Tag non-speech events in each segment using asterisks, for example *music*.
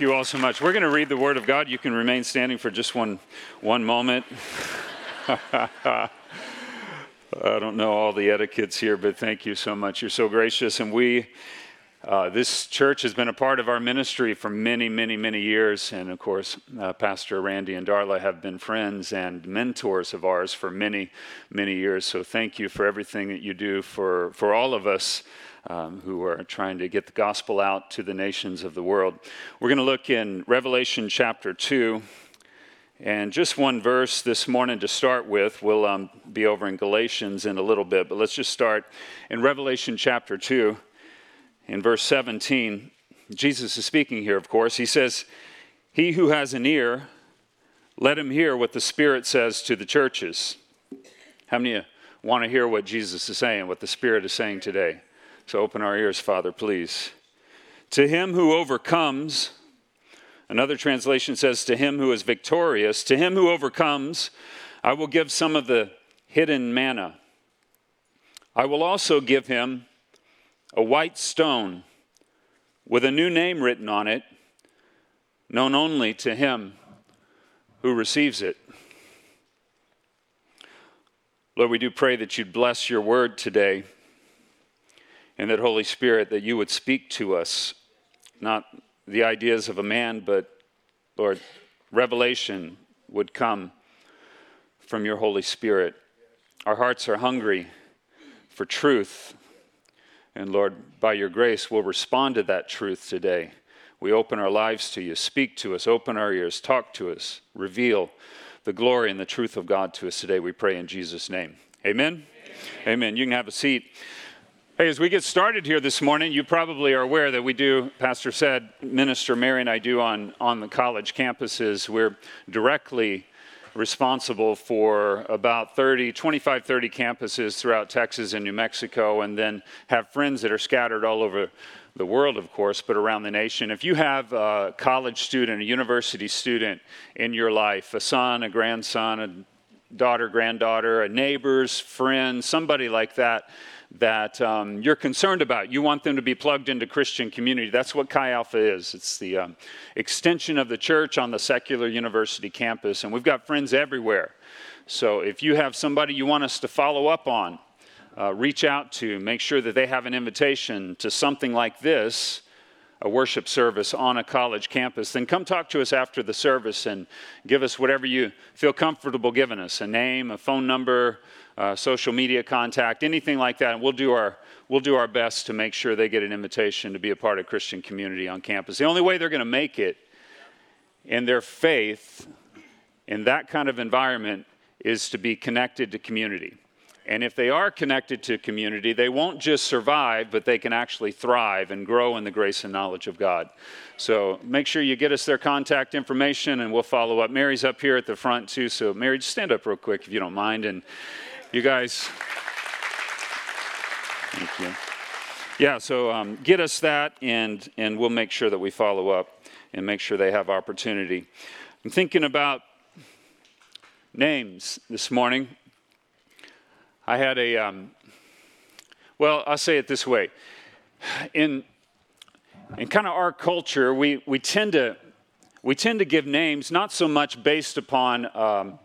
You all so much. We're going to read the Word of God. You can remain standing for just one, one moment. *laughs* I don't know all the etiquettes here, but thank you so much. You're so gracious. And we, uh, this church has been a part of our ministry for many, many, many years. And of course, uh, Pastor Randy and Darla have been friends and mentors of ours for many, many years. So thank you for everything that you do for, for all of us um, who are trying to get the gospel out to the nations of the world. We're going to look in Revelation chapter 2. And just one verse this morning to start with. We'll um, be over in Galatians in a little bit, but let's just start in Revelation chapter 2, in verse 17. Jesus is speaking here, of course. He says, He who has an ear, let him hear what the Spirit says to the churches. How many want to hear what Jesus is saying, what the Spirit is saying today? So open our ears, Father, please. To him who overcomes, another translation says, to him who is victorious, to him who overcomes, I will give some of the hidden manna. I will also give him a white stone with a new name written on it, known only to him who receives it. Lord, we do pray that you'd bless your word today and that, Holy Spirit, that you would speak to us, not the ideas of a man, but, Lord, revelation would come from your Holy Spirit. Our hearts are hungry for truth. And Lord, by your grace, we'll respond to that truth today. We open our lives to you. Speak to us, open our ears, talk to us, reveal the glory and the truth of God to us today. We pray in Jesus' name. Amen. Amen. Amen. You can have a seat. Hey, as we get started here this morning, you probably are aware that we do, Pastor said, Minister Mary and I do on, on the college campuses. We're directly responsible for about 30, 25, 30 campuses throughout Texas and New Mexico, and then have friends that are scattered all over the world, of course, but around the nation. If you have a college student, a university student in your life, a son, a grandson, a daughter, granddaughter, a neighbor's friend, somebody like that, that um, you're concerned about. You want them to be plugged into Christian community. That's what Chi Alpha is. It's the um, extension of the church on the secular university campus, and we've got friends everywhere. So if you have somebody you want us to follow up on, uh, reach out to, make sure that they have an invitation to something like this a worship service on a college campus, then come talk to us after the service and give us whatever you feel comfortable giving us a name, a phone number, uh, social media contact, anything like that. And we'll do, our, we'll do our best to make sure they get an invitation to be a part of Christian community on campus. The only way they're going to make it in their faith in that kind of environment is to be connected to community. And if they are connected to community, they won't just survive, but they can actually thrive and grow in the grace and knowledge of God. So make sure you get us their contact information and we'll follow up. Mary's up here at the front too. So, Mary, just stand up real quick if you don't mind. And you guys, thank you. Yeah, so um, get us that, and, and we'll make sure that we follow up and make sure they have opportunity. I'm thinking about names this morning. I had a, um, well, I'll say it this way. In, in kind of our culture, we, we, tend to, we tend to give names not so much based upon um,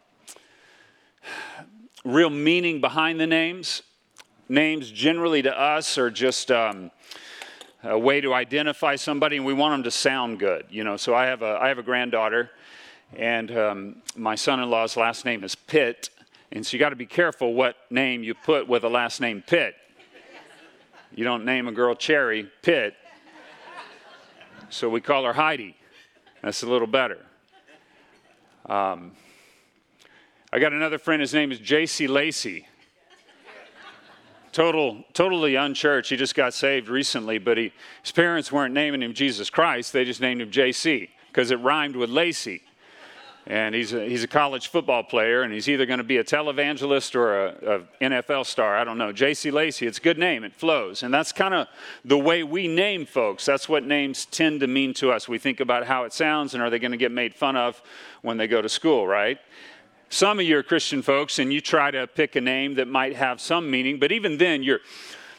real meaning behind the names. Names generally to us are just um, a way to identify somebody, and we want them to sound good. You know, so I have a I have a granddaughter, and um, my son-in-law's last name is Pitt, and so you got to be careful what name you put with a last name Pitt. You don't name a girl Cherry Pitt, so we call her Heidi. That's a little better. Um, I got another friend, his name is J.C. Lacey. Total, totally unchurched. He just got saved recently, but he, his parents weren't naming him Jesus Christ. They just named him J.C. because it rhymed with Lacey. And he's a, he's a college football player, and he's either going to be a televangelist or a, a NFL star. I don't know. J.C. Lacey, it's a good name. It flows. And that's kind of the way we name folks. That's what names tend to mean to us. We think about how it sounds and are they going to get made fun of when they go to school, right? Some of you are Christian folks and you try to pick a name that might have some meaning, but even then, you're,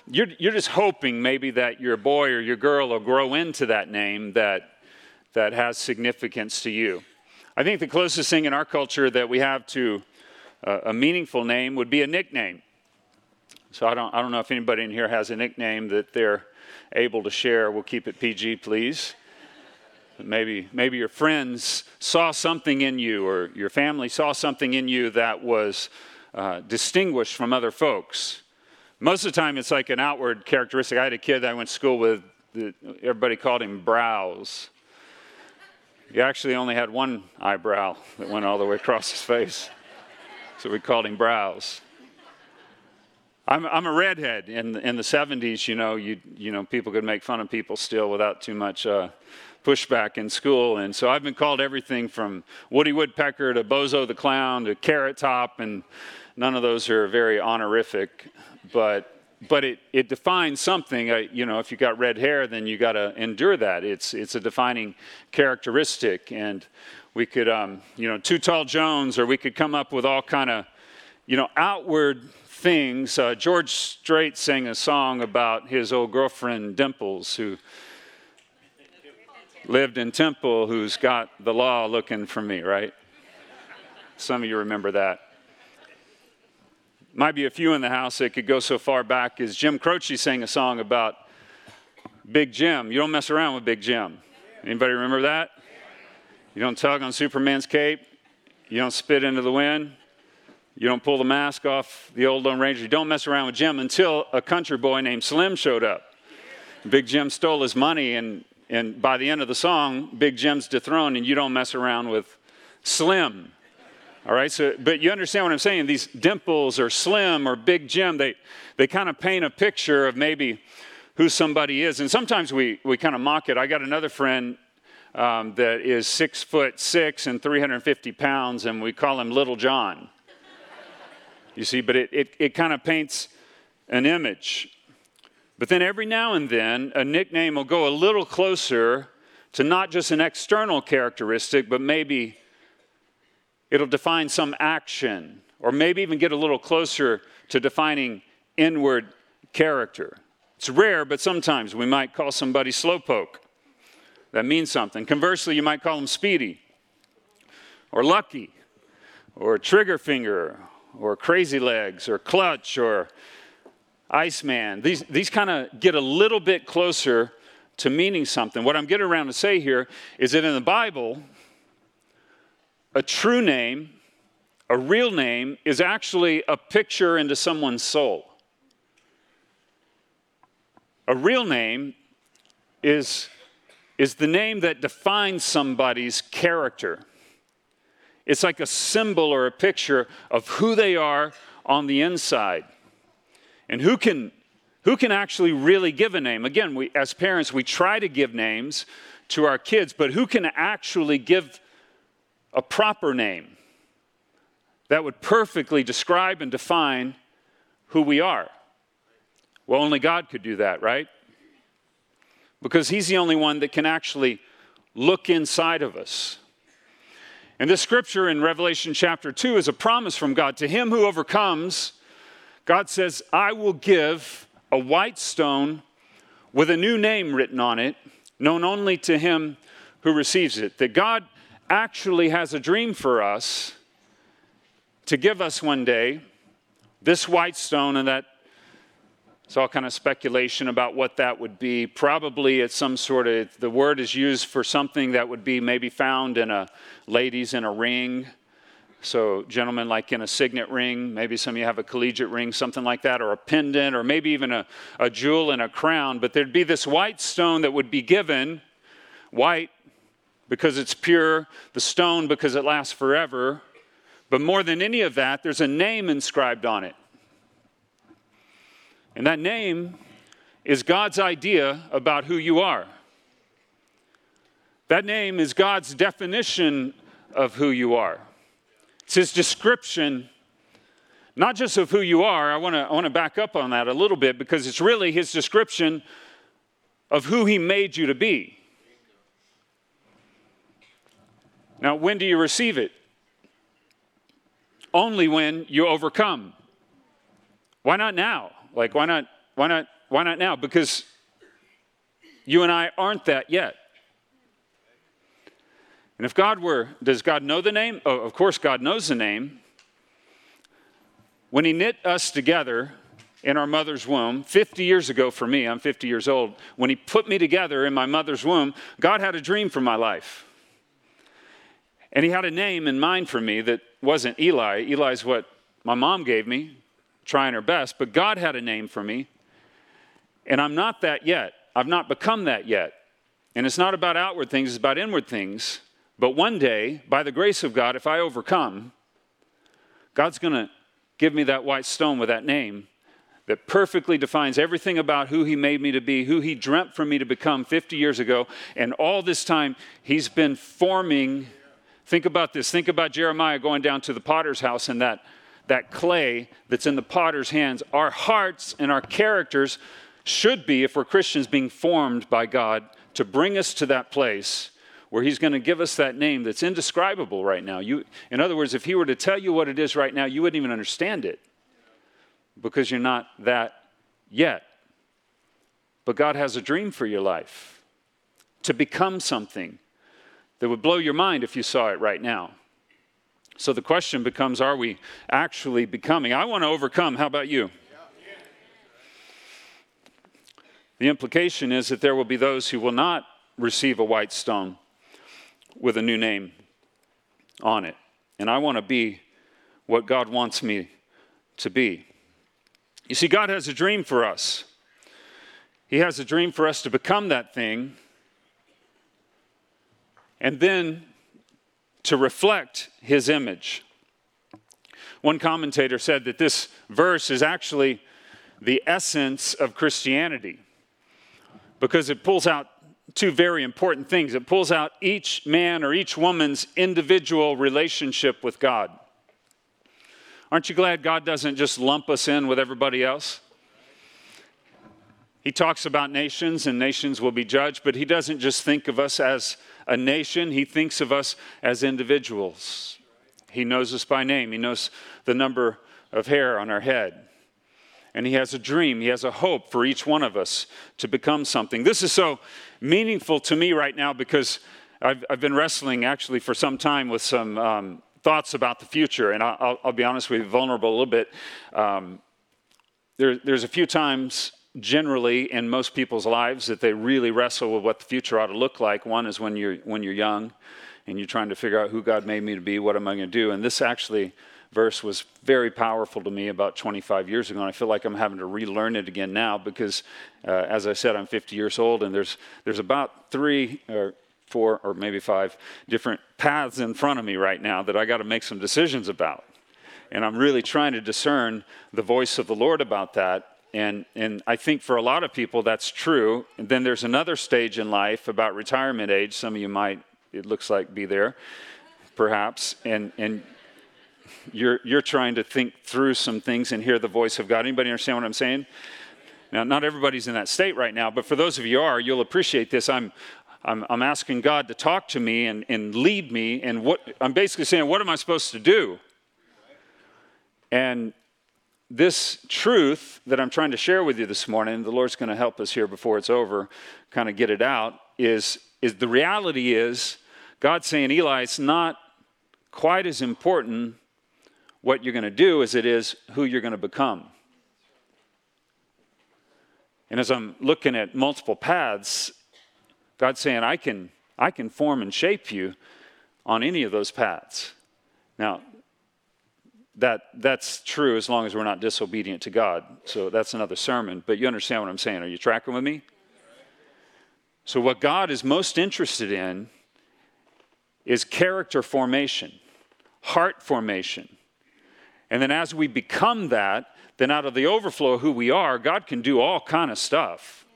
you're, you're just hoping maybe that your boy or your girl will grow into that name that, that has significance to you. I think the closest thing in our culture that we have to a meaningful name would be a nickname. So I don't, I don't know if anybody in here has a nickname that they're able to share. We'll keep it PG, please. Maybe, maybe your friends saw something in you, or your family saw something in you that was uh, distinguished from other folks. Most of the time, it's like an outward characteristic. I had a kid that I went to school with, that everybody called him Brows. He actually only had one eyebrow that went all the way across his face. So we called him Brows. I'm, I'm a redhead. In, in the 70s, you know, you, you know, people could make fun of people still without too much uh, pushback in school. And so I've been called everything from Woody Woodpecker to Bozo the Clown to Carrot Top, and none of those are very honorific. But but it, it defines something. Uh, you know, if you got red hair, then you got to endure that. It's, it's a defining characteristic. And we could, um, you know, Too Tall Jones, or we could come up with all kind of, you know, outward things. Uh, George Strait sang a song about his old girlfriend, Dimples, who lived in Temple, who's got the law looking for me, right? Some of you remember that might be a few in the house that could go so far back as Jim Croce sang a song about Big Jim. You don't mess around with Big Jim. Anybody remember that? You don't tug on Superman's cape. You don't spit into the wind. You don't pull the mask off the old Lone Ranger. You don't mess around with Jim until a country boy named Slim showed up. Big Jim stole his money, and, and by the end of the song, Big Jim's dethroned, and you don't mess around with Slim. All right, so, but you understand what I'm saying? These dimples or slim or big Jim, they, they kind of paint a picture of maybe who somebody is. And sometimes we, we kind of mock it. I got another friend um, that is six foot six and 350 pounds, and we call him Little John. You see, but it, it, it kind of paints an image. But then every now and then, a nickname will go a little closer to not just an external characteristic, but maybe It'll define some action, or maybe even get a little closer to defining inward character. It's rare, but sometimes we might call somebody slowpoke. That means something. Conversely, you might call them speedy, or lucky, or trigger finger, or crazy legs, or clutch, or Iceman. These, these kind of get a little bit closer to meaning something. What I'm getting around to say here is that in the Bible, a true name, a real name, is actually a picture into someone's soul. A real name is, is the name that defines somebody's character. It's like a symbol or a picture of who they are on the inside. And who can, who can actually really give a name? Again, we, as parents, we try to give names to our kids, but who can actually give a proper name that would perfectly describe and define who we are. Well, only God could do that, right? Because He's the only one that can actually look inside of us. And this scripture in Revelation chapter 2 is a promise from God. To him who overcomes, God says, I will give a white stone with a new name written on it, known only to him who receives it. That God actually has a dream for us to give us one day this white stone and that it's all kind of speculation about what that would be. Probably it's some sort of, the word is used for something that would be maybe found in a ladies in a ring. So, gentlemen, like in a signet ring, maybe some of you have a collegiate ring, something like that, or a pendant, or maybe even a, a jewel and a crown. But there'd be this white stone that would be given, white because it's pure, the stone because it lasts forever. But more than any of that, there's a name inscribed on it. And that name is God's idea about who you are. That name is God's definition of who you are. It's His description, not just of who you are. I want to I want to back up on that a little bit because it's really His description of who He made you to be. Now, when do you receive it? Only when you overcome. Why not now? Like, why not, why not, why not now? Because you and I aren't that yet. And if God were, does God know the name? Oh, of course, God knows the name. When He knit us together in our mother's womb, 50 years ago for me, I'm 50 years old, when He put me together in my mother's womb, God had a dream for my life. And He had a name in mind for me that wasn't Eli. Eli's what my mom gave me, trying her best, but God had a name for me. And I'm not that yet. I've not become that yet. And it's not about outward things, it's about inward things. But one day, by the grace of God, if I overcome, God's going to give me that white stone with that name that perfectly defines everything about who He made me to be, who He dreamt for me to become 50 years ago. And all this time, He's been forming. Think about this. Think about Jeremiah going down to the potter's house and that, that clay that's in the potter's hands. Our hearts and our characters should be, if we're Christians, being formed by God to bring us to that place where he's going to give us that name that's indescribable right now. You, in other words, if he were to tell you what it is right now, you wouldn't even understand it because you're not that yet. But God has a dream for your life to become something that would blow your mind if you saw it right now. So the question becomes are we actually becoming? I want to overcome. How about you? The implication is that there will be those who will not receive a white stone with a new name on it. And I want to be what God wants me to be. You see, God has a dream for us. He has a dream for us to become that thing and then to reflect His image. One commentator said that this verse is actually the essence of Christianity because it pulls out two very important things. It pulls out each man or each woman's individual relationship with God. Aren't you glad God doesn't just lump us in with everybody else? He talks about nations and nations will be judged, but he doesn't just think of us as a nation, he thinks of us as individuals. He knows us by name, he knows the number of hair on our head and he has a dream, he has a hope for each one of us to become something. This is so meaningful to me right now because I've, I've been wrestling actually for some time with some um, thoughts about the future, and I'll, I'll, be honest with you, vulnerable a little bit. Um, there, there's a few times generally in most people's lives that they really wrestle with what the future ought to look like. One is when you're, when you're young and you're trying to figure out who God made me to be, what am I going to do? And this actually verse was very powerful to me about 25 years ago, and I feel like I'm having to relearn it again now because, uh, as I said, I'm 50 years old, and there's there's about three or four or maybe five different paths in front of me right now that I got to make some decisions about, and I'm really trying to discern the voice of the Lord about that. And, and I think for a lot of people that's true. And then there's another stage in life about retirement age. Some of you might, it looks like, be there, perhaps. And, and you're, you're trying to think through some things and hear the voice of God. Anybody understand what I'm saying? Now, not everybody's in that state right now, but for those of you are, you'll appreciate this. I'm, I'm, I'm asking God to talk to me and, and lead me, and what I'm basically saying, what am I supposed to do? And this truth that I'm trying to share with you this morning, the Lord's going to help us here before it's over, kind of get it out, is, is the reality is God saying, Eli, it's not quite as important what you're going to do as it is who you're going to become. And as I'm looking at multiple paths, God's saying, I can, I can form and shape you on any of those paths. Now, that, that's true as long as we're not disobedient to God. So that's another sermon. But you understand what I'm saying. Are you tracking with me? So, what God is most interested in is character formation, heart formation. And then as we become that, then out of the overflow of who we are, God can do all kind of stuff.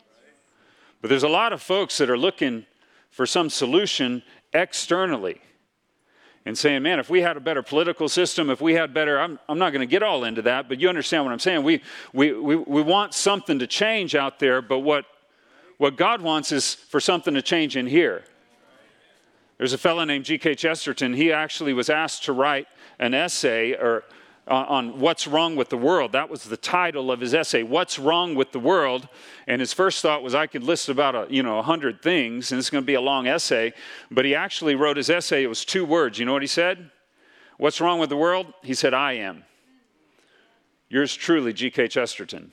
But there's a lot of folks that are looking for some solution externally and saying, man, if we had a better political system, if we had better, I'm, I'm not going to get all into that, but you understand what I'm saying. We, we, we, we want something to change out there, but what, what God wants is for something to change in here. There's a fellow named G.K. Chesterton. He actually was asked to write an essay or on what's wrong with the world. That was the title of his essay, What's Wrong with the World? And his first thought was I could list about a, you know, 100 things, and it's going to be a long essay. But he actually wrote his essay, it was two words. You know what he said? What's wrong with the world? He said, I am. Yours truly, G.K. Chesterton.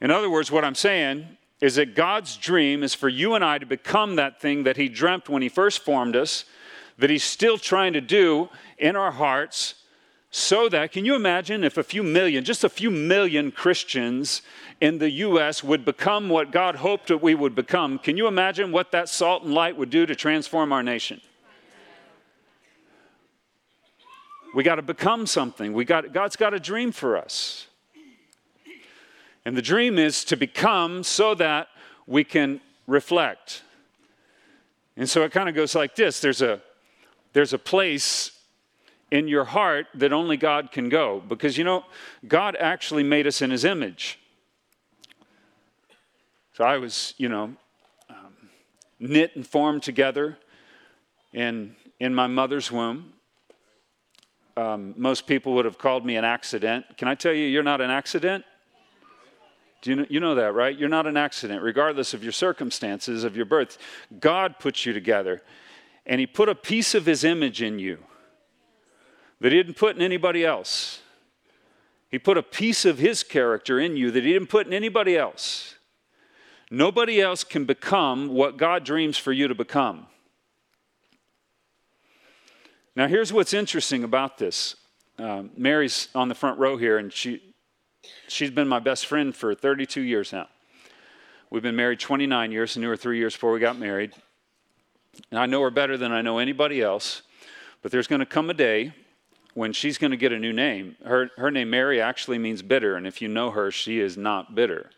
In other words, what I'm saying is that God's dream is for you and I to become that thing that He dreamt when He first formed us, that He's still trying to do in our hearts, so that, can you imagine if a few million, just a few million Christians in the U.S. would become what God hoped that we would become? Can you imagine what that salt and light would do to transform our nation? We got to become something. We got, God's got a dream for us. And the dream is to become so that we can reflect. And so it kind of goes like this there's a, there's a place in your heart that only God can go. Because, you know, God actually made us in His image. So I was, you know, um, knit and formed together in, in my mother's womb. Um, most people would have called me an accident. Can I tell you, you're not an accident? Do you know, you know that, right? You're not an accident, regardless of your circumstances of your birth. God put you together, and He put a piece of His image in you that he didn't put in anybody else. He put a piece of his character in you that he didn't put in anybody else. Nobody else can become what God dreams for you to become. Now, here's what's interesting about this. Um, Mary's on the front row here, and she, she's been my best friend for 32 years now. We've been married 29 years, knew her three years before we got married. And I know her better than I know anybody else. But there's going to come a day when she's going to get a new name, her, her name Mary actually means bitter. And if you know her, she is not bitter.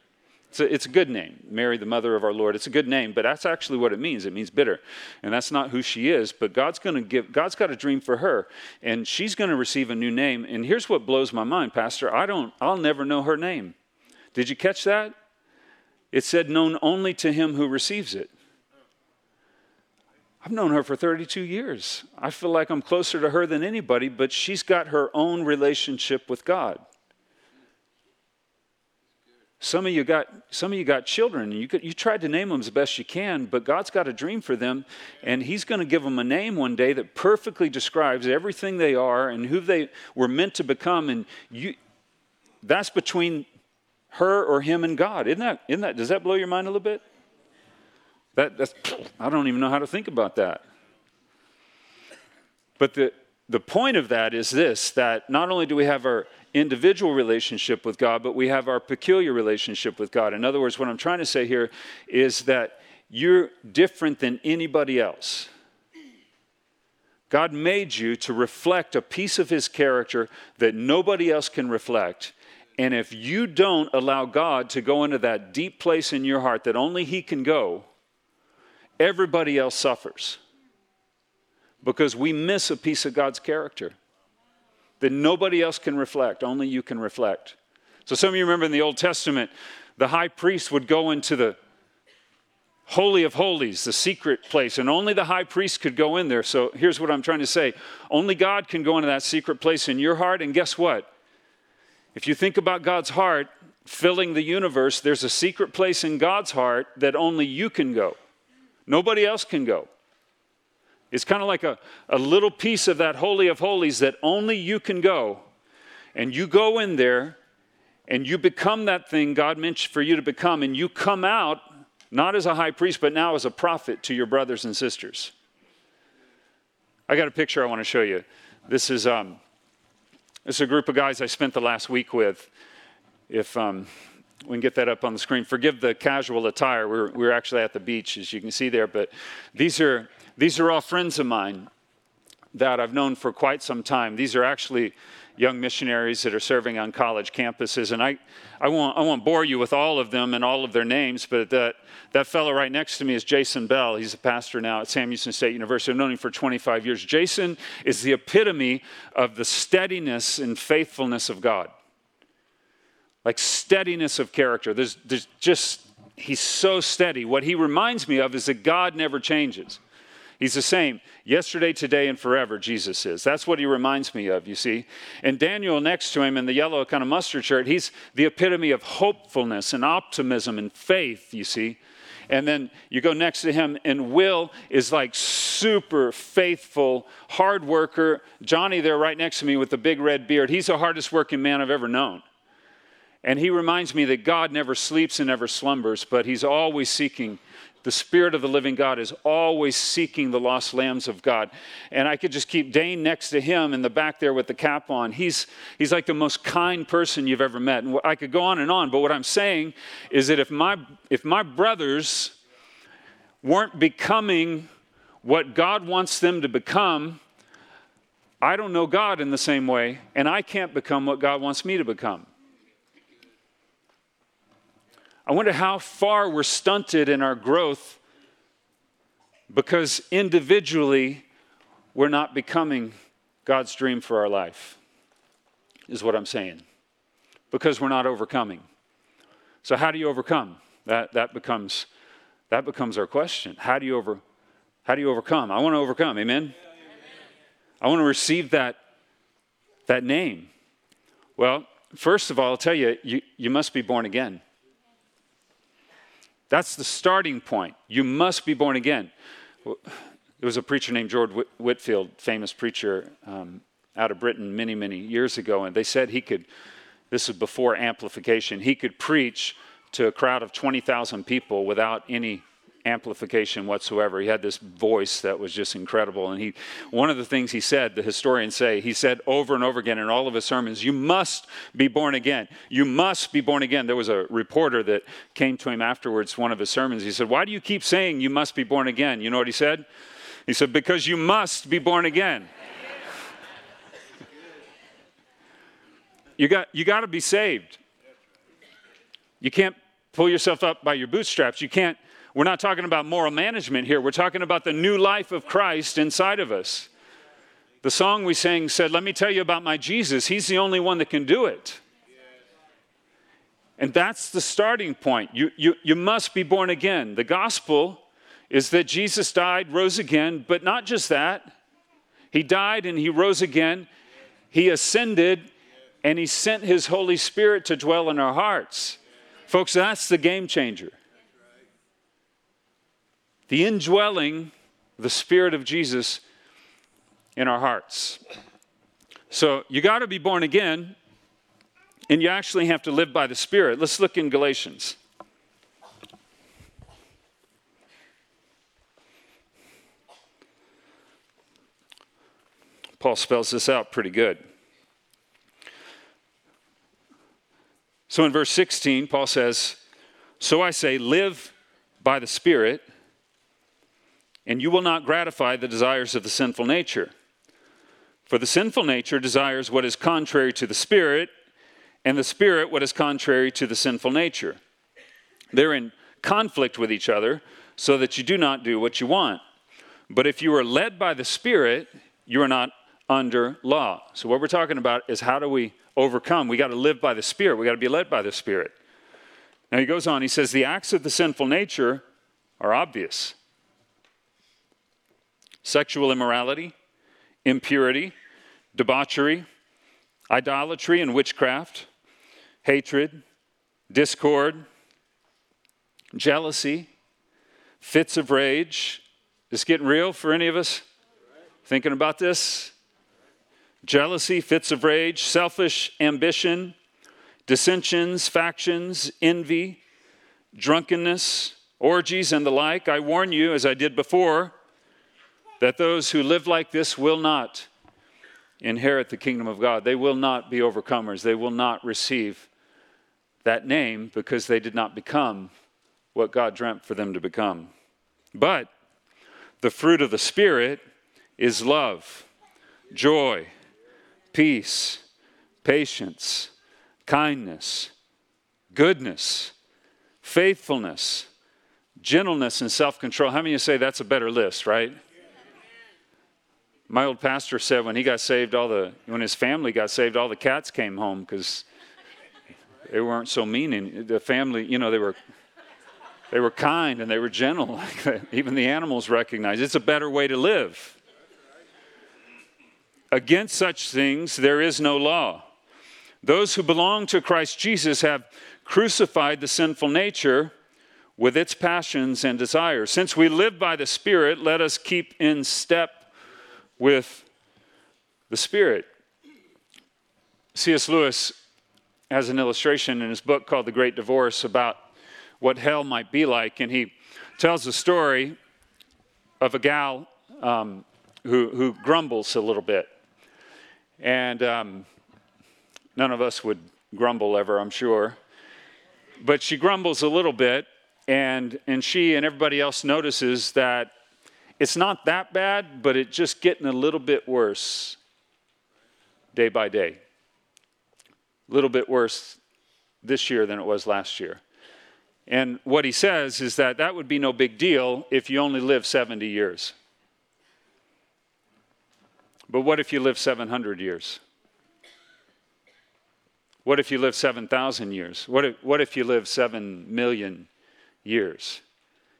It's a, it's a good name, Mary, the mother of our Lord. It's a good name, but that's actually what it means. It means bitter. And that's not who she is, but God's going to give, God's got a dream for her. And she's going to receive a new name. And here's what blows my mind, Pastor. I don't, I'll never know her name. Did you catch that? It said, known only to him who receives it. I've known her for 32 years. I feel like I'm closer to her than anybody, but she's got her own relationship with God. Some of you got some of you got children, and you you tried to name them as best you can, but God's got a dream for them, and He's going to give them a name one day that perfectly describes everything they are and who they were meant to become. And you, that's between her or him and God, isn't that? Isn't that? Does that blow your mind a little bit? That, that's, I don't even know how to think about that. But the, the point of that is this that not only do we have our individual relationship with God, but we have our peculiar relationship with God. In other words, what I'm trying to say here is that you're different than anybody else. God made you to reflect a piece of His character that nobody else can reflect. And if you don't allow God to go into that deep place in your heart that only He can go, everybody else suffers because we miss a piece of God's character that nobody else can reflect, only you can reflect. So, some of you remember in the Old Testament, the high priest would go into the Holy of Holies, the secret place, and only the high priest could go in there. So, here's what I'm trying to say only God can go into that secret place in your heart, and guess what? If you think about God's heart filling the universe, there's a secret place in God's heart that only you can go. Nobody else can go. It's kind of like a, a little piece of that Holy of Holies that only you can go. And you go in there and you become that thing God meant for you to become, and you come out not as a high priest, but now as a prophet to your brothers and sisters. I got a picture I want to show you. This is, um, this is a group of guys I spent the last week with. If, um, we can get that up on the screen. Forgive the casual attire. We're, we're actually at the beach, as you can see there. But these are, these are all friends of mine that I've known for quite some time. These are actually young missionaries that are serving on college campuses. And I, I, won't, I won't bore you with all of them and all of their names, but that, that fellow right next to me is Jason Bell. He's a pastor now at Sam Houston State University. I've known him for 25 years. Jason is the epitome of the steadiness and faithfulness of God like steadiness of character. There's, there's just, he's so steady. What he reminds me of is that God never changes. He's the same yesterday, today, and forever, Jesus is. That's what he reminds me of, you see. And Daniel next to him in the yellow kind of mustard shirt, he's the epitome of hopefulness and optimism and faith, you see. And then you go next to him, and Will is like super faithful, hard worker. Johnny, there right next to me with the big red beard, he's the hardest working man I've ever known. And he reminds me that God never sleeps and never slumbers, but he's always seeking the Spirit of the living God is always seeking the lost lambs of God. And I could just keep Dane next to him in the back there with the cap on. He's, he's like the most kind person you've ever met. And I could go on and on, but what I'm saying is that if my, if my brothers weren't becoming what God wants them to become, I don't know God in the same way, and I can't become what God wants me to become. I wonder how far we're stunted in our growth because individually we're not becoming God's dream for our life, is what I'm saying. Because we're not overcoming. So, how do you overcome? That, that, becomes, that becomes our question. How do you, over, how do you overcome? I want to overcome, amen? I want to receive that, that name. Well, first of all, I'll tell you, you, you must be born again. That's the starting point. You must be born again. There was a preacher named George Whitefield, famous preacher um, out of Britain many, many years ago, and they said he could, this is before amplification, he could preach to a crowd of 20,000 people without any amplification whatsoever. He had this voice that was just incredible. And he, one of the things he said, the historians say, he said over and over again in all of his sermons, You must be born again. You must be born again. There was a reporter that came to him afterwards, one of his sermons. He said, Why do you keep saying you must be born again? You know what he said? He said, Because you must be born again. you got, you got to be saved. You can't pull yourself up by your bootstraps. You can't we're not talking about moral management here. We're talking about the new life of Christ inside of us. The song we sang said, Let me tell you about my Jesus. He's the only one that can do it. And that's the starting point. You, you, you must be born again. The gospel is that Jesus died, rose again, but not just that. He died and he rose again. He ascended and he sent his Holy Spirit to dwell in our hearts. Folks, that's the game changer the indwelling, the Spirit of Jesus in our hearts. So you got to be born again, and you actually have to live by the Spirit. Let's look in Galatians. Paul spells this out pretty good. So in verse 16, Paul says, So I say, live by the Spirit and you will not gratify the desires of the sinful nature. For the sinful nature desires what is contrary to the Spirit, and the Spirit what is contrary to the sinful nature. They're in conflict with each other, so that you do not do what you want. But if you are led by the Spirit, you are not under law. So, what we're talking about is how do we overcome? We got to live by the Spirit, we got to be led by the Spirit. Now, he goes on, he says, The acts of the sinful nature are obvious sexual immorality, impurity, debauchery, idolatry and witchcraft, hatred, discord, jealousy, fits of rage. Is getting real for any of us? Thinking about this? Jealousy, fits of rage, selfish ambition, dissensions, factions, envy, drunkenness, orgies, and the like. I warn you, as I did before, that those who live like this will not inherit the kingdom of God. They will not be overcomers. They will not receive that name because they did not become what God dreamt for them to become. But the fruit of the Spirit is love, joy, peace, patience, kindness, goodness, faithfulness, gentleness, and self control. How many of you say that's a better list, right? My old pastor said when he got saved, all the when his family got saved, all the cats came home because they weren't so mean. And the family, you know, they were They were kind and they were gentle. *laughs* Even the animals recognized it's a better way to live. Against such things, there is no law. Those who belong to Christ Jesus have crucified the sinful nature with its passions and desires. Since we live by the Spirit, let us keep in step with the Spirit. C.S. Lewis has an illustration in his book called The Great Divorce about what hell might be like, and he tells the story of a gal um, who, who grumbles a little bit. And um, none of us would grumble ever, I'm sure. But she grumbles a little bit, and, and she and everybody else notices that it's not that bad, but it's just getting a little bit worse day by day. A little bit worse this year than it was last year. And what he says is that that would be no big deal if you only live 70 years. But what if you live 700 years? What if you live 7,000 years? What if, what if you live 7 million years?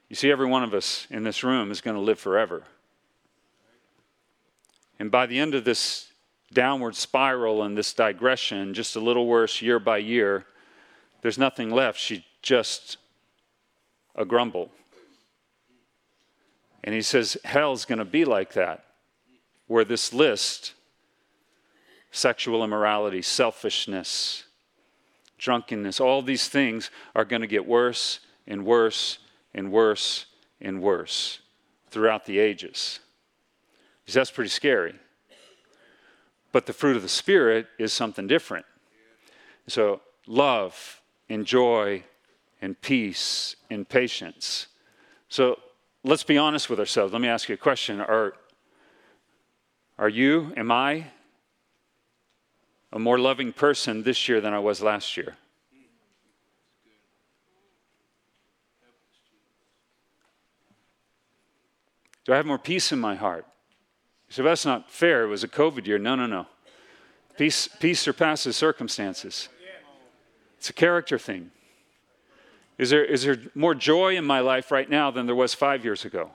You see, every one of us in this room is going to live forever. And by the end of this downward spiral and this digression, just a little worse year by year, there's nothing left. She just a grumble. And he says, Hell's going to be like that, where this list sexual immorality, selfishness, drunkenness, all these things are going to get worse and worse and worse and worse throughout the ages. Because that's pretty scary. But the fruit of the Spirit is something different. So, love and joy and peace and patience. So, let's be honest with ourselves. Let me ask you a question. Are, are you, am I, a more loving person this year than I was last year. Do I have more peace in my heart? You say, well, that's not fair. It was a COVID year. No, no, no. Peace, peace surpasses circumstances. It's a character thing. Is there, is there more joy in my life right now than there was five years ago?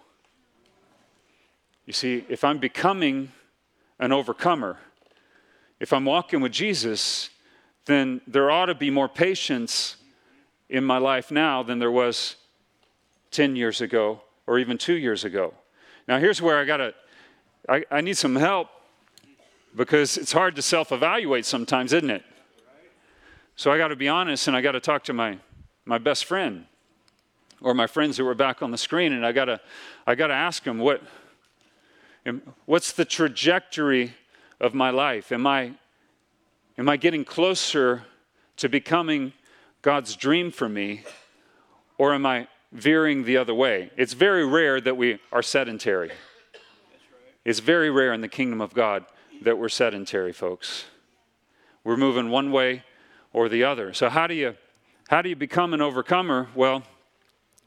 You see, if I'm becoming an overcomer, if I'm walking with Jesus, then there ought to be more patience in my life now than there was 10 years ago or even two years ago. Now, here's where I got to, I, I need some help because it's hard to self evaluate sometimes, isn't it? So I got to be honest and I got to talk to my, my best friend or my friends who were back on the screen and I got to, I got to ask them what, what's the trajectory of my life? Am I, am I getting closer to becoming God's dream for me, or am I veering the other way? It's very rare that we are sedentary. It's very rare in the kingdom of God that we're sedentary, folks. We're moving one way or the other. So how do you how do you become an overcomer? Well,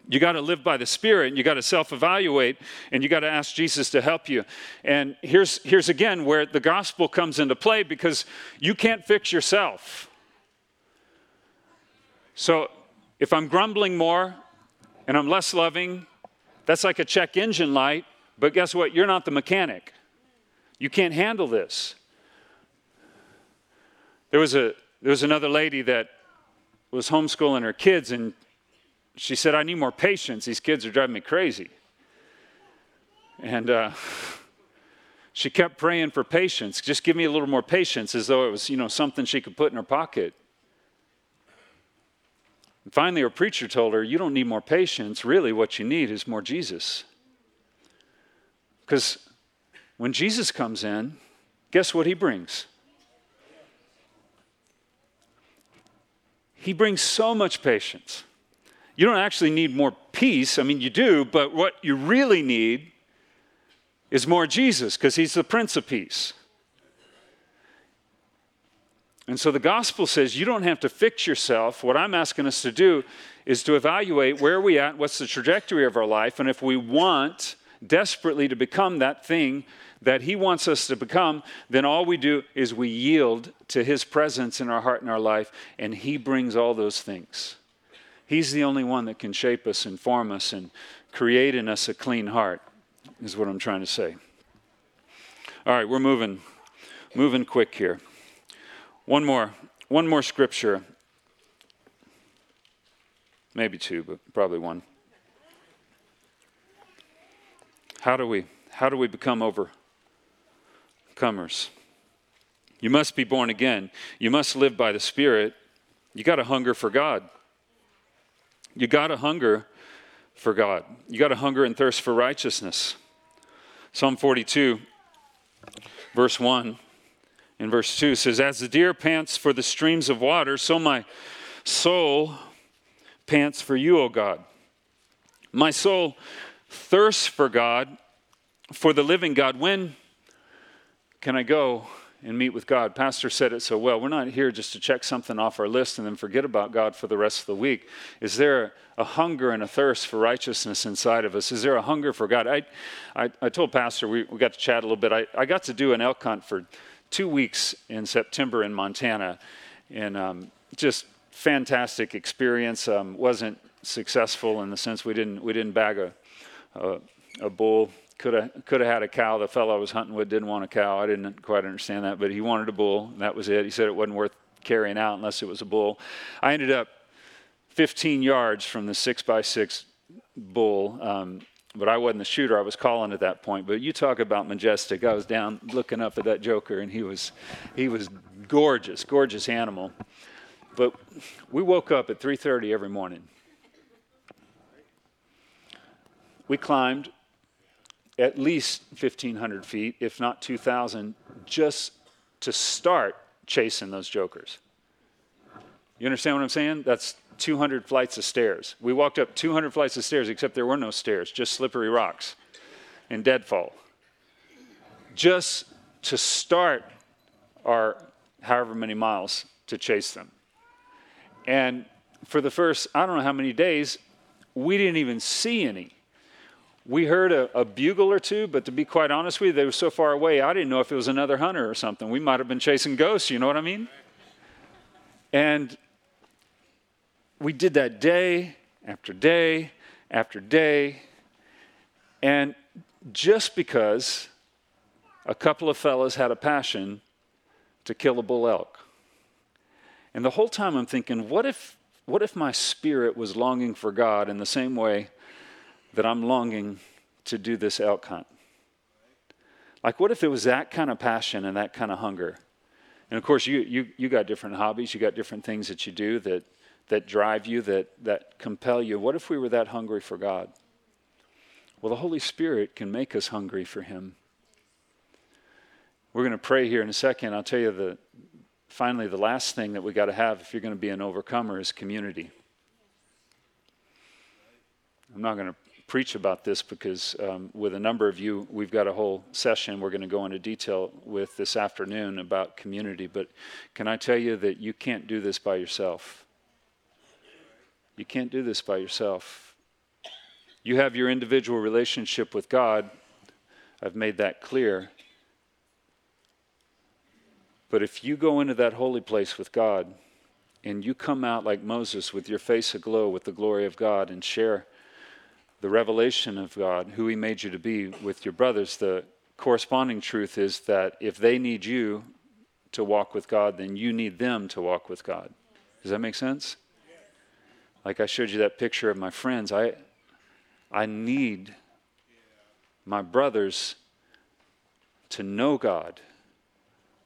you got to live by the Spirit and you got to self evaluate and you got to ask Jesus to help you. And here's, here's again where the gospel comes into play because you can't fix yourself. So if I'm grumbling more and I'm less loving, that's like a check engine light, but guess what? You're not the mechanic. You can't handle this. There was, a, there was another lady that was homeschooling her kids, and she said, I need more patience. These kids are driving me crazy. And uh, she kept praying for patience. Just give me a little more patience, as though it was, you know, something she could put in her pocket. And finally, her preacher told her, You don't need more patience. Really, what you need is more Jesus. Because when Jesus comes in, guess what he brings? He brings so much patience you don't actually need more peace. I mean, you do, but what you really need is more Jesus because he's the Prince of Peace. And so the gospel says you don't have to fix yourself. What I'm asking us to do is to evaluate where we at, what's the trajectory of our life, and if we want desperately to become that thing that he wants us to become, then all we do is we yield to his presence in our heart and our life, and he brings all those things. He's the only one that can shape us and form us and create in us a clean heart, is what I'm trying to say. All right, we're moving, moving quick here. One more, one more scripture. Maybe two, but probably one. How do we how do we become overcomers? You must be born again. You must live by the Spirit. You got to hunger for God. You got to hunger for God. You got to hunger and thirst for righteousness. Psalm 42, verse 1 and verse 2 says, As the deer pants for the streams of water, so my soul pants for you, O God. My soul thirsts for God, for the living God. When can I go and meet with God? Pastor said it so well. We're not here just to check something off our list and then forget about God for the rest of the week. Is there a hunger and a thirst for righteousness inside of us? Is there a hunger for God? I, I, I told Pastor, we, we got to chat a little bit. I, I got to do an elk hunt for two weeks in September in Montana, and um, just fantastic experience. Um, wasn't successful in the sense we didn't we didn't bag a a, a bull. Could have could have had a cow. The fellow I was hunting with didn't want a cow. I didn't quite understand that, but he wanted a bull. And that was it. He said it wasn't worth carrying out unless it was a bull. I ended up 15 yards from the six by six bull. Um, but I wasn't the shooter. I was calling at that point. But you talk about majestic. I was down looking up at that joker, and he was, he was gorgeous, gorgeous animal. But we woke up at 3:30 every morning. We climbed at least 1,500 feet, if not 2,000, just to start chasing those jokers. You understand what I'm saying? That's 200 flights of stairs. We walked up 200 flights of stairs, except there were no stairs, just slippery rocks and deadfall. Just to start our however many miles to chase them. And for the first, I don't know how many days, we didn't even see any. We heard a, a, bugle or two, but to be quite honest with you, they were so far away, I didn't know if it was another hunter or something. We might have been chasing ghosts, you know what I mean? And we did that day after day after day. And just because a couple of fellas had a passion to kill a bull elk. And the whole time I'm thinking, what if, what if my spirit was longing for God in the same way that I'm longing to do this elk hunt? Like, what if it was that kind of passion and that kind of hunger? And of course, you, you, you got different hobbies, you got different things that you do that that drive you, that, that compel you. What if we were that hungry for God? Well, the Holy Spirit can make us hungry for Him. We're going to pray here in a second. I'll tell you the finally the last thing that we got to have if you're going to be an overcomer is community. I'm not going to preach about this because um, with a number of you, we've got a whole session we're going to go into detail with this afternoon about community. But can I tell you that you can't do this by yourself? You can't do this by yourself. You have your individual relationship with God. I've made that clear. But if you go into that holy place with God and you come out like Moses with your face aglow with the glory of God and share the revelation of God, who He made you to be with your brothers, the corresponding truth is that if they need you to walk with God, then you need them to walk with God. Does that make sense? Like I showed you that picture of my friends, I, I need my brothers to know God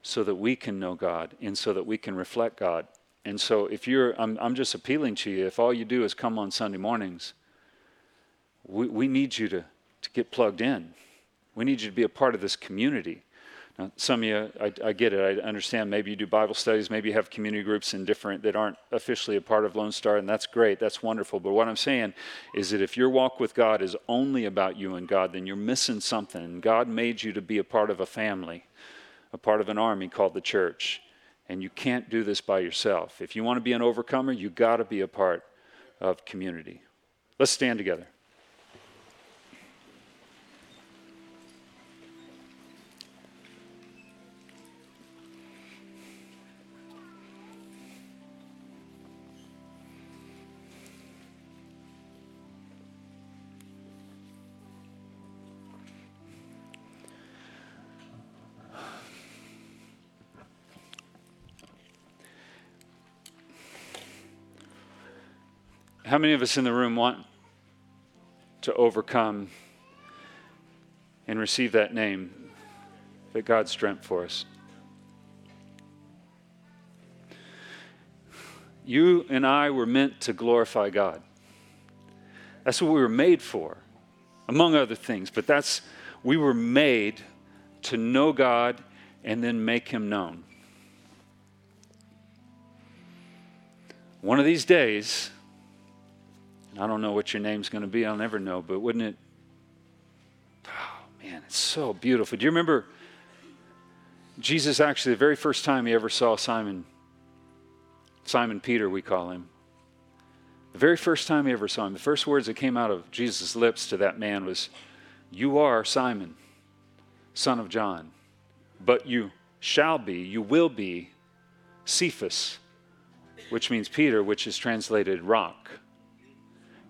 so that we can know God and so that we can reflect God. And so if you're, I'm, I'm just appealing to you, if all you do is come on Sunday mornings, we, we need you to, to get plugged in. We need you to be a part of this community. Now, some of you, I, I, get it. I understand. Maybe you do Bible studies. Maybe you have community groups in different that aren't officially a part of Lone Star, and that's great. That's wonderful. But what I'm saying is that if your walk with God is only about you and God, then you're missing something. God made you to be a part of a family, a part of an army called the church, and you can't do this by yourself. If you want to be an overcomer, you got to be a part of community. Let's stand together. How many of us in the room want to overcome and receive that name that God's dreamt for us? You and I were meant to glorify God. That's what we were made for, among other things. But that's, we were made to know God and then make Him known. One of these days, I don't know what your name's going to be, I'll never know, but wouldn't it? Oh, man, it's so beautiful. Do you remember Jesus actually, the very first time he ever saw Simon, Simon Peter, we call him, the very first time he ever saw him, the first words that came out of Jesus' lips to that man was, You are Simon, son of John, but you shall be, you will be Cephas, which means Peter, which is translated rock.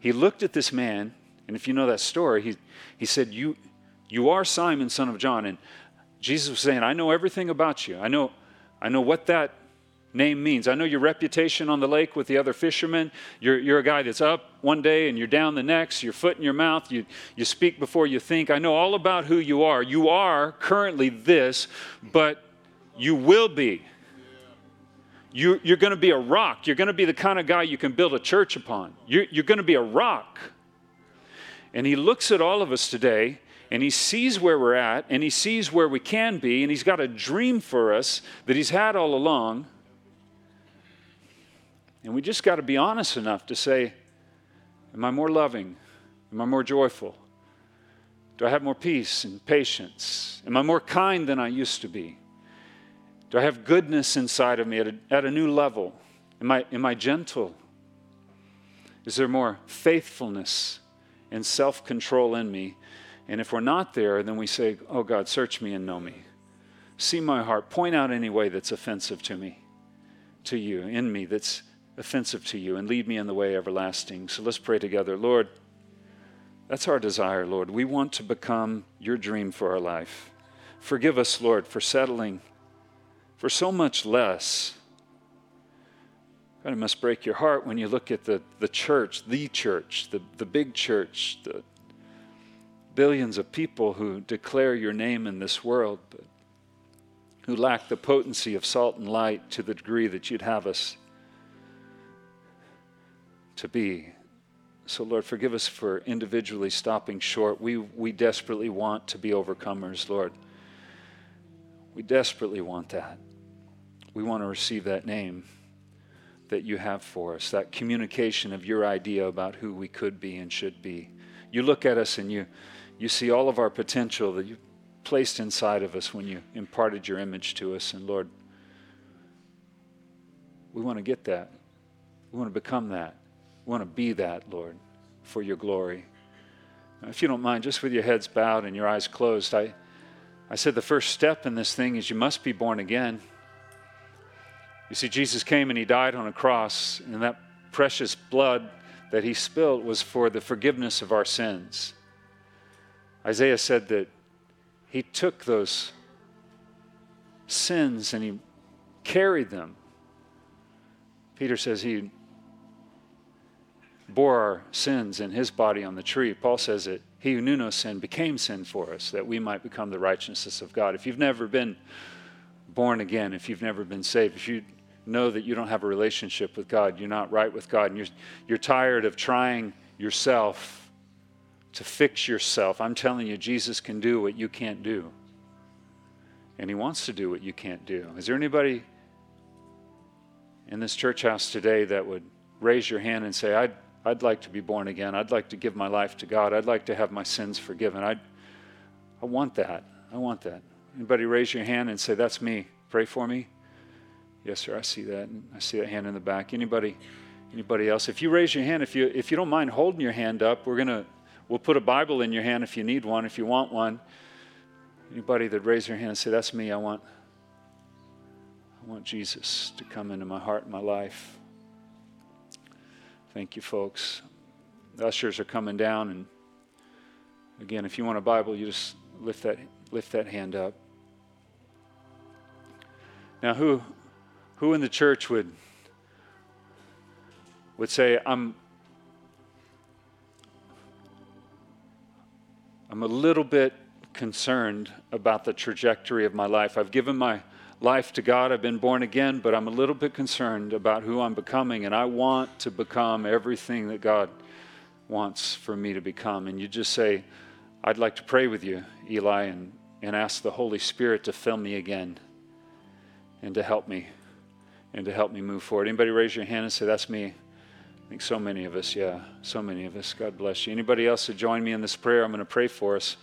He looked at this man, and if you know that story, he, he said, you, you are Simon, son of John. And Jesus was saying, I know everything about you. I know, I know what that name means. I know your reputation on the lake with the other fishermen. You're, you're a guy that's up one day and you're down the next, your foot in your mouth, you, you speak before you think. I know all about who you are. You are currently this, but you will be. You, you're going to be a rock. You're going to be the kind of guy you can build a church upon. You're, you're going to be a rock. And he looks at all of us today and he sees where we're at and he sees where we can be and he's got a dream for us that he's had all along and we just got to be honest enough to say, Am I more loving? Am I more joyful? Do I have more peace and patience? Am I more kind than I used to be? Do I have goodness inside of me at a, at a new level? Am I, am I gentle? Is there more faithfulness and self control in me? And if we're not there, then we say, Oh God, search me and know me. See my heart. Point out any way that's offensive to me, to you, in me, that's offensive to you and lead me in the way everlasting. So let's pray together. Lord, that's our desire, Lord. We want to become your dream for our life. Forgive us, Lord, for settling for so much less. God, it must break your heart when you look at the, the church, the church, the, the big church, the billions of people who declare your name in this world, but who lack the potency of salt and light to the degree that you'd have us to be. So, Lord, forgive us for individually stopping short. We, we desperately want to be overcomers, Lord. We desperately want that. We want to receive that name that you have for us, that communication of your idea about who we could be and should be. You look at us and you, you see all of our potential that you placed inside of us when you imparted your image to us. And Lord, we want to get that. We want to become that. We want to be that, Lord, for your glory. If you don't mind, just with your heads bowed and your eyes closed, I, I said the first step in this thing is you must be born again. You see, Jesus came and he died on a cross, and that precious blood that he spilled was for the forgiveness of our sins. Isaiah said that he took those sins and he carried them. Peter says he bore our sins in his body on the tree. Paul says that he who knew no sin became sin for us, that we might become the righteousness of God. If you've never been born again, if you've never been saved, if you know that you don't have a relationship with God, you're not right with God, and you're, you're tired of trying yourself to fix yourself, I'm telling you, Jesus can do what you can't do. And he wants to do what you can't do. Is there anybody in this church house today that would raise your hand and say, I'd I'd like to be born again. I'd like to give my life to God. I'd like to have my sins forgiven. I, I want that. I want that. Anybody raise your hand and say, That's me. Pray for me. Yes, sir. I see that. I see that hand in the back. Anybody? Anybody else? If you raise your hand, if you if you don't mind holding your hand up, we're gonna we'll put a Bible in your hand if you need one, if you want one. Anybody that raise your hand and say, That's me. I want I want Jesus to come into my heart and my life. Thank you, folks. The ushers are coming down, and again, if you want a Bible, you just lift that lift that hand up. Now, who who in the church would, would say, I'm, I'm a little bit concerned about the trajectory of my life? I've given my life to God, I've been born again, but I'm a little bit concerned about who I'm becoming, and I want to become everything that God wants for me to become. And you just say, I'd like to pray with you, Eli, and, and ask the Holy Spirit to fill me again and to help me and to help me move forward. Anybody raise your hand and say, That's me? I think so many of us, yeah, so many of us. God bless you. Anybody else to join me in this prayer? I'm going to pray for us.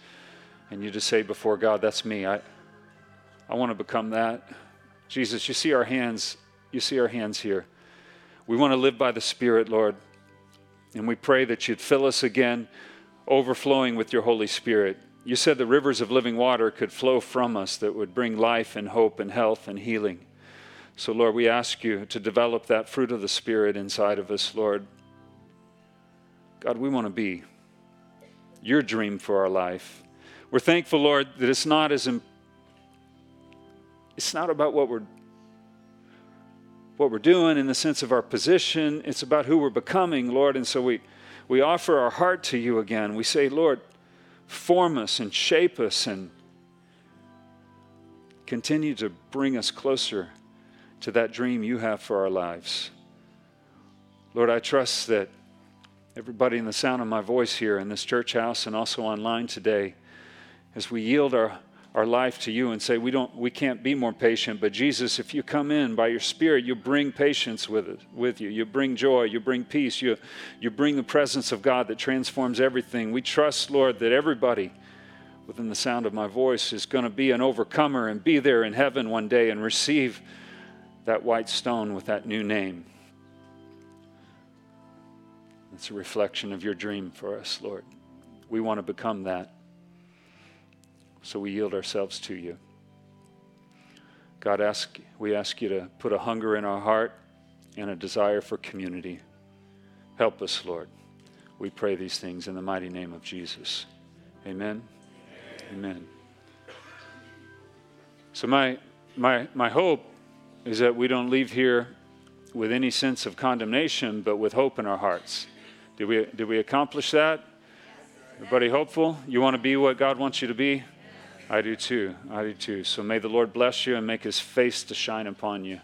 And you just say before God, That's me. I, I want to become that. Jesus, you see our hands. You see our hands here. We want to live by the Spirit, Lord. And we pray that you'd fill us again, overflowing with your Holy Spirit. You said the rivers of living water could flow from us that would bring life and hope and health and healing. So, Lord, we ask you to develop that fruit of the Spirit inside of us, Lord. God, we want to be your dream for our life. We're thankful, Lord, that it's not as it's not about what we're what we're doing in the sense of our position. It's about who we're becoming, Lord. And so we, we offer our heart to you again. We say, Lord, form us and shape us and continue to bring us closer to that dream you have for our lives. Lord, I trust that everybody in the sound of my voice here in this church house and also online today, as we yield our, our life to you and say we don't we can't be more patient but jesus if you come in by your spirit you bring patience with it with you you bring joy you bring peace you you bring the presence of god that transforms everything we trust lord that everybody within the sound of my voice is going to be an overcomer and be there in heaven one day and receive that white stone with that new name. It's a reflection of your dream for us, Lord. We want to become that. So we yield ourselves to you. God, ask, we ask you to put a hunger in our heart and a desire for community. Help us, Lord. We pray these things in the mighty name of Jesus. Amen. Amen. Amen. So, my, my, my hope is that we don't leave here with any sense of condemnation, but with hope in our hearts. Did we, did we accomplish that? Everybody hopeful? You want to be what God wants you to be? I do too. I do too. So may the Lord bless you and make his face to shine upon you.